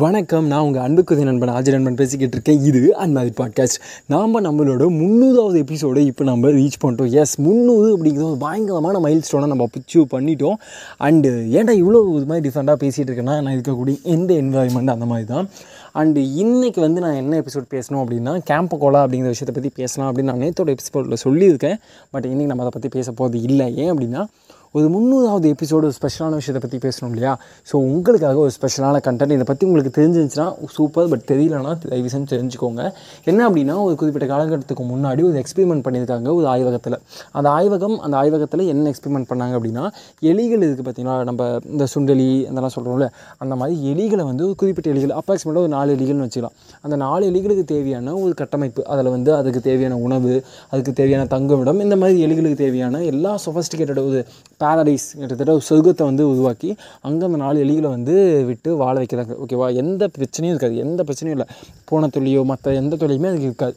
வணக்கம். நான் உங்கள் அன்புக்குதி நண்பன் ஆஜர் நண்பன் பேசிக்கிட்டு இருக்கேன். இது அன்மாதிரி பாட்காஸ்ட் நாம் நம்மளோட முந்நூறாவது எபிசோடு இப்போ நம்ம ரீச் பண்ணிட்டோம். எஸ் முந்நூறு அப்படிங்கிறது ஒரு பயங்கரமான மைல் ஸ்டோனை நம்ம அச்சீவ் பண்ணிட்டோம். அண்டு ஏன்டா இவ்வளோ இது மாதிரி டிஃப்ரெண்ட்டாக பேசிகிட்டு இருக்கேன்னா நான் இருக்கக்கூடிய எந்த என்வாயன்மெண்ட் அந்த மாதிரி தான். அண்டு இன்றைக்கி வந்து நான் என்ன எபிசோட் பேசணும் அப்படின்னா கேம்ப கோலா அப்படிங்கிற விஷயத்தை பற்றி பேசலாம் அப்படின்னு நான் நேற்றோட எபிசோடில் சொல்லியிருக்கேன். பட் இன்றைக்கி நம்ம அதை பற்றி பேச போகிறது இல்லை. ஏன் அப்படின்னா ஒரு முந்நூறாவது எபிசோடு ஒரு ஸ்பெஷலான விஷயத்தை பற்றி பேசணும் இல்லையா? ஸோ உங்களுக்காக ஒரு ஸ்பெஷலான கண்டென்ட் இதை பற்றி உங்களுக்கு தெரிஞ்சிருந்துச்சுன்னா சூப்பர் பட் தெரியலனா தயவு செஞ்சு தெரிஞ்சுக்கோங்க. என்ன அப்படின்னா ஒரு குறிப்பிட்ட காலகட்டத்துக்கு முன்னாடி ஒரு எக்ஸ்பெரிமெண்ட் பண்ணியிருக்காங்க ஒரு ஆய்வகத்தில். அந்த ஆய்வகம் அந்த ஆய்வகத்தில் என்ன எக்ஸ்பெரிமெண்ட் பண்ணாங்க அப்படின்னா எலிகள் இருக்குது பார்த்தீங்கன்னா நம்ம இந்த சுண்டலி அதெல்லாம் சொல்கிறோம்ல அந்த மாதிரி எலிகளை வந்து ஒரு குறிப்பிட்ட எலிகள் அப்ராக்சிமேட்டாக ஒரு நாலு எலிகள்னு வச்சுக்கலாம். அந்த நாலு எலிகளுக்கு தேவையான ஒரு கட்டமைப்பு அதில் வந்து அதுக்கு தேவையான உணவு அதுக்கு தேவையான தங்குமிடம் இந்த மாதிரி எலிகளுக்கு தேவையான எல்லா சொஃபஸ்டிகேட்டட் ஒரு பேரடைஸ் கிட்டத்தட்ட ஒரு சொர்க்கத்தை வந்து உருவாக்கி அங்கே அந்த நாலு எலிகளை வந்து விட்டு வாழ வைக்கிறாங்க. ஓகேவா எந்த பிரச்சனையும் இருக்காது. எந்த பிரச்சனையும் இல்லை. போன தொல்லியோ மற்ற எந்த தொல்லையுமே அதுக்கு இருக்காது.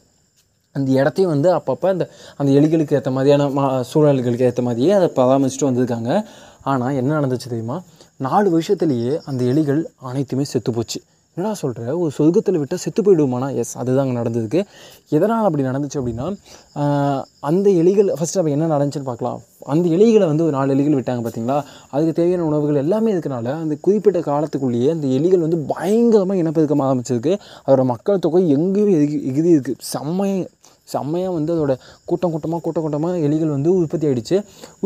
அந்த இடத்தையும் வந்து அப்பப்போ அந்த அந்த எலிகளுக்கு ஏற்ற மாதிரியான மா சூழல்களுக்கு ஏற்ற மாதிரியே அதை பராமரிச்சுட்டு வந்திருக்காங்க. ஆனால் என்ன நடந்துச்சு தெரியுமா? நாலு வருஷத்துலேயே அந்த எலிகள் அனைத்துமே செத்து போச்சு. என்னடா சொல்கிற ஒரு சொர்க்கத்தில் விட்டால் செத்து போயிடுவோமானா எஸ் அதுதான் அங்கே நடந்ததுக்கு. எதனால் அப்படி நடந்துச்சு அப்படின்னா அந்த எலிகள் ஃபஸ்ட்டு அப்போ என்ன நடந்துச்சுன்னு பார்க்கலாம். அந்த எலிகளை வந்து ஒரு நாலு எலிகள் விட்டாங்க பார்த்தீங்களா அதுக்கு தேவையான உணவுகள் எல்லாமே இருக்கனால அந்த குறிப்பிட்ட காலத்துக்குள்ளேயே அந்த எலிகள் வந்து பயங்கரமாக இனப்பெருக்கம் ஆரம்பிச்சிருக்கு. அதோட மக்கள் தொகை எங்கேயும் எகி எகிரி இருக்குது செம்மையாக செம்மையாக வந்து அதோட கூட்டம் கூட்டமாக கூட்டம் கூட்டமாக எலிகள் வந்து உற்பத்தி ஆகிடுச்சு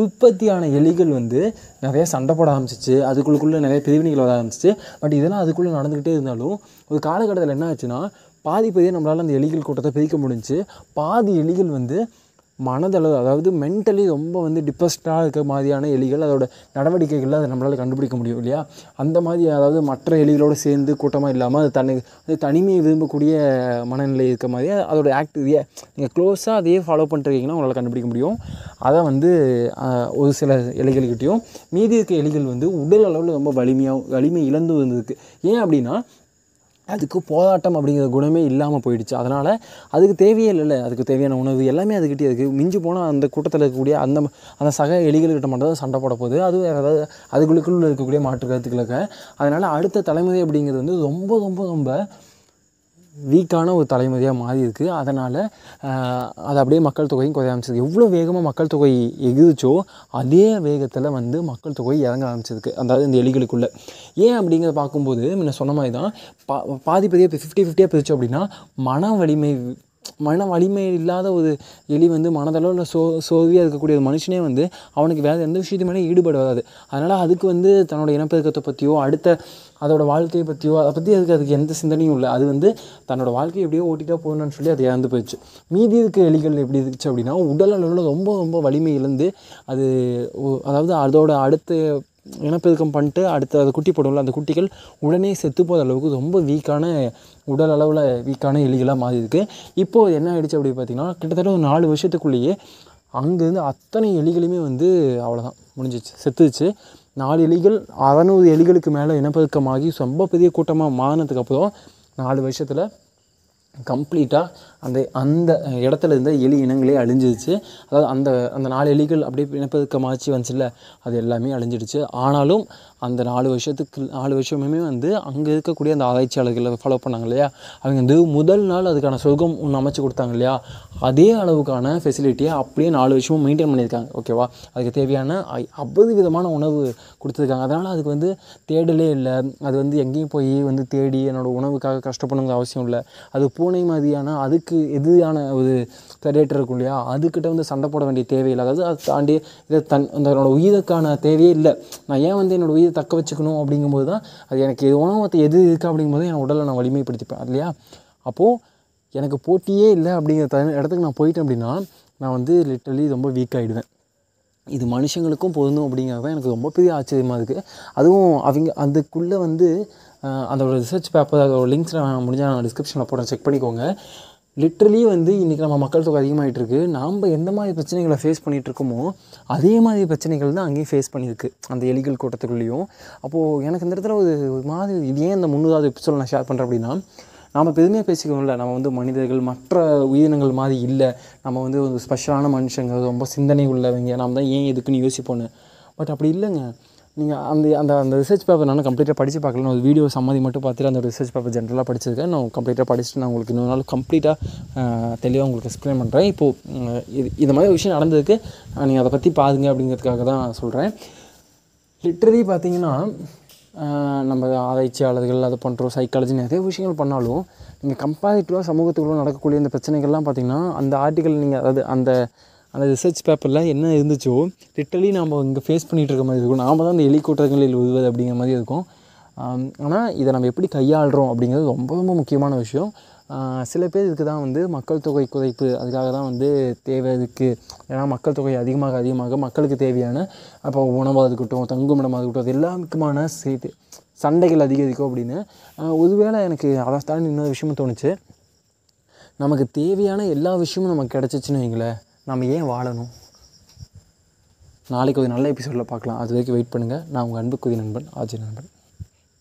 உற்பத்தியான எலிகள் வந்து நிறைய சண்டை போட ஆரம்பிச்சிச்சு. அதுக்குள்ளுக்குள்ளே நிறைய பிரிவினைகள் வர ஆரம்பிச்சிச்சு. பட் இதெல்லாம் அதுக்குள்ளே நடந்துக்கிட்டே இருந்தாலும் ஒரு காலகட்டத்தில் என்ன ஆச்சுன்னா பாதி பாதியாக நம்மளால் அந்த எலிகள் கூட்டத்தை பிரிக்க முடிஞ்சு பாதி எலிகள் வந்து மனதளவு அதாவது மென்டலி ரொம்ப வந்து டிப்ரெஸ்டாக இருக்க மாதிரியான எலிகள் அதோட நடவடிக்கைகளில் அதை நம்மளால் கண்டுபிடிக்க முடியும் இல்லையா? அந்த மாதிரி அதாவது மற்ற எலிகளோடு சேர்ந்து கூட்டமாக இல்லாமல் அது தனி அது தனிமையை விரும்பக்கூடிய மனநிலை இருக்க மாதிரி அதோட ஆக்டிவியை நீங்கள் க்ளோஸாக அதையே ஃபாலோ பண்ணிட்டுருக்கீங்கன்னா உங்களால் கண்டுபிடிக்க முடியும். அதை வந்து ஒரு சில எலிகள்கிட்டையும் மீதி இருக்க எலிகள் வந்து உடல் அளவில் ரொம்ப வலிமையாக வலிமை இழந்து வந்திருக்கு ஏன் அப்படின்னா அதுக்கு போராட்டம் அப்படிங்கிற குணமே இல்லாமல் போயிடுச்சு. அதனால் அதுக்கு தேவையே இல்லைல்ல. அதுக்கு தேவையான உணவு எல்லாமே அதுக்கிட்டே இருக்குது மிஞ்சி போனால் அந்த கூட்டத்தில் இருக்கக்கூடிய அந்த அந்த சக எலிகள்கிட்ட மட்டும் தான் சண்டை போட போகுது. அது வேறு ஏதாவது அதுக்குள்ளுக்குள்ளே இருக்கக்கூடிய மாற்று கருத்துக்களுக்கு அதனால் அடுத்த தலைமுறை அப்படிங்கிறது வந்து ரொம்ப ரொம்ப ரொம்ப வீக்கான ஒரு தலைமுறையாக மாறி இருக்குது அதனால் அது அப்படியே மக்கள் தொகையும் குறைய ஆரம்பிச்சிருக்கு எவ்வளோ வேகமாக மக்கள் தொகை எகுதிச்சோ அதே வேகத்தில் வந்து மக்கள் தொகை இறங்க ஆரம்பிச்சிருக்கு அதாவது இந்த எலிகளுக்குள்ளே. ஏன் அப்படிங்கிறத பார்க்கும்போது முன்ன சொன்ன மாதிரி தான் பா பாதி பெரிய ஃபிஃப்டி ஃபிஃப்டியாக பிரித்தோம் அப்படின்னா மன வலிமை மன வலிமை இல்லாத ஒரு எலி வந்து மனதளவில் சோ சோர்வையாக இருக்கக்கூடிய ஒரு மனுஷனே வந்து அவனுக்கு வேறு எந்த விஷயத்து மேலே ஈடுபாடு வராது. அதனால் அதுக்கு வந்து தன்னோட இனப்பெருக்கத்தை பற்றியோ அடுத்த அதோட வாழ்க்கையை பற்றியோ அதை பற்றி அதுக்கு அதுக்கு எந்த சிந்தனையும் இல்லை. அது வந்து தன்னோட வாழ்க்கையை எப்படியோ ஓட்டிட்டா போகணும்னு சொல்லி அது இறந்து போயிடுச்சு. மீதி இருக்க எலிகள் எப்படி இருந்துச்சு அப்படின்னா உடல் அளவில் ரொம்ப ரொம்ப வலிமை இழந்து அது ஒ- அதாவது அதோட அடுத்த இனப்பெருக்கம் பண்ணிட்டு அடுத்து அது குட்டி போடும்ல அந்த குட்டிகள் உடனே செத்து போகிற அளவுக்கு ரொம்ப வீக்கான உடல் அளவில் வீக்கான எலிகளாக மாறி இருக்குது இப்போது என்ன ஆகிடுச்சு அப்படி பார்த்தீங்கன்னா கிட்டத்தட்ட ஒரு நாலு வருஷத்துக்குள்ளேயே அங்கேருந்து அத்தனை எலிகளுமே வந்து அவ்வளோதான் முடிஞ்சிச்சு செத்துச்சு நாலு எலிகள் அறநூறு எலிகளுக்கு மேலே இனப்பெருக்கமாகி ரொம்ப பெரிய கூட்டமாக மாறினதுக்கப்புறம் நாலு வருஷத்தில் கம்ப்ளீட்டாக அந்த அந்த இடத்துல இருந்த எலி இனங்களே அழிஞ்சிடுச்சு அதாவது அந்த அந்த நாலு எலிகள் அப்படியே இனப்பெருக்கமாச்சு வந்துச்சுல்ல அது எல்லாமே அழிஞ்சிடுச்சு. ஆனாலும் அந்த நாலு வருஷத்துக்கு நாலு வருஷமுமே வந்து அங்கே இருக்கக்கூடிய அந்த ஆராய்ச்சியாளர்களை ஃபாலோ பண்ணாங்க இல்லையா? அவங்க வந்து முதல் நாள் அதுக்கான சொர்க்கம் ஒன்று அமைச்சு கொடுத்தாங்க இல்லையா? அதே அளவுக்கான ஃபெசிலிட்டியை அப்படியே நாலு வருஷமும் மெயின்டைன் பண்ணியிருக்காங்க. ஓகேவா அதுக்கு தேவையான ஐ- அவ்வளவு விதமான உணவு கொடுத்துருக்காங்க. அதனால் அதுக்கு வந்து தேடலே இல்லை. அது வந்து எங்கேயும் போய் வந்து தேடி என்னோடய உணவுக்காக கஷ்டப்படணுங்கிற அவசியம் இல்லை. அது பூனை மாதிரியான அதுக்கு எதிரான ஒரு predator இருக்கும் இல்லையா? அதுக்கிட்ட வந்து சண்டை போட வேண்டிய தேவையில்லை அதாவது அதை தாண்டி இதை தன் அந்த என்னோடய உயிருக்கான தேவையே இல்லை. நான் ஏன் வந்து என்னோடய உயிரை தக்க வச்சுக்கணும் அப்படிங்கும்போது தான் அது எனக்கு எது எது இருக்கா அப்படிங்கும்போது என் உடலை நான் வலிமைப்படுத்திப்பேன் இல்லையா? அப்போது எனக்கு போட்டியே இல்லை அப்படிங்கிற த- இடத்துக்கு நான் போயிட்டேன் அப்படின்னா நான் வந்து லிட்டரலி ரொம்ப வீக் ஆகிடுவேன் இது மனுஷங்களுக்கும் பொருந்தும் அப்படிங்கிறது எனக்கு ரொம்ப பெரிய ஆச்சரியமாக இருக்குது அதுவும் அவங்க அதுக்குள்ளே வந்து அதோட ரிசர்ச் பேப்பர் அதோட லிங்க்ஸில் நான் முடிஞ்சால் நான் டிஸ்கிரிப்ஷனில் போடுறேன். செக் பண்ணிக்கோங்க. லிட்ரலி வந்து இன்றைக்கி நம்ம மக்கள் தொகை அதிகமாகிட்டு இருக்கு. நாம் எந்த மாதிரி பிரச்சனைகளை ஃபேஸ் பண்ணிகிட்டு இருக்கோமோ அதே மாதிரி பிரச்சனைகள் தான் அங்கேயும் ஃபேஸ் பண்ணியிருக்கு. அந்த எலிகள் கூட்டத்துக்குள்ளேயும். அப்போது எனக்கு இந்த இடத்துல ஒரு மாதிரி இது ஏன் இந்த முந்நூறாவது எபிசோட நான் ஷேர் பண்ணுறேன் அப்படின்னா நாம் பெருமையாக பேசிக்கணும்ல. நம்ம வந்து மனிதர்கள் மற்ற உயிரினங்கள் மாதிரி இல்லை. நம்ம வந்து ஒரு ஸ்பெஷலான மனுஷங்க ரொம்ப சிந்தனை உள்ளவங்க. நாம் தான் ஏன் எதுக்குன்னு யோசிப்போன்னு. பட் அப்படி இல்லைங்க. நீங்கள் அந்த அந்த அந்த ரிசர்ச் பேப்பர் நான் கம்ப்ளீட்டாக படித்து பார்க்கல. நான் ஒரு வீடியோ சம்மதி மட்டும் பார்த்துட்டு அந்த ரிசர்ச் பேப்பர் ஜென்ரலாக படிச்சிருக்கேன். நான் கம்ப்ளீட்டாக படிச்சுட்டு நான் உங்களுக்கு இன்னொரு நாள் கம்ப்ளீட்டாக தெளிவாக உங்களுக்கு எக்ஸ்பிளைன் பண்ணுறேன் இப்போது இது இந்த மாதிரி விஷயம் நடந்ததுக்கு நீங்கள் அதை பற்றி பாருங்க அப்படிங்கிறதுக்காக தான் சொல்கிறேன் லிட்ரலி பார்த்தீங்கன்னா நம்ம ஆராய்ச்சியாளர்கள் அது பண்ணுறோம் சைக்காலஜி நிறைய விஷயங்கள் பண்ணாலும் நீங்கள் கம்பேரிட்டிவாக சமூகத்துக்குள்ளே நடக்கக்கூடிய இந்த பிரச்சனைகள்லாம் பார்த்தீங்கன்னா அந்த ஆர்டிக்கல் நீங்கள் அதாவது அந்த அந்த ரிசர்ச் பேப்பரில் என்ன இருந்துச்சோ லிட்டலி நம்ம இங்கே ஃபேஸ் பண்ணிகிட்டு இருக்க மாதிரி இருக்கும். நாம் தான் அந்த எலிக்கூட்டங்களில் உதுவது அப்படிங்கிற மாதிரி இருக்கும். ஆனால் இதை நம்ம எப்படி கையாளுறோம் அப்படிங்கிறது ரொம்ப ரொம்ப முக்கியமான விஷயம். சில பேர் இதுக்கு தான் வந்து மக்கள் தொகை குறைப்பு அதுக்காக தான் வந்து தேவை இருக்குது ஏன்னா மக்கள் தொகை அதிகமாக அதிகமாக மக்களுக்கு தேவையான அப்போ உணவாக இருக்கட்டும் தங்குமிடமாக இருக்கட்டும் அது எல்லாத்துக்குமான சேர்த்து சண்டைகள் அதிகரிக்கும் அப்படின்னு. ஒருவேளை எனக்கு அதை தாண்டி இன்னொரு விஷயமும் தோணுச்சு. நமக்கு தேவையான எல்லா விஷயமும் நமக்கு கிடச்சிச்சின்னு வைங்களேன் நம்ம ஏன் வாழணும்? நாளைக்கு ஒரு நல்ல எபிசோடில் பார்க்கலாம். அது வரைக்கும் வெயிட் பண்ணுங்கள் நான் உங்கள் அன்புக்குரிய நண்பன் ஆஜி நண்பன்.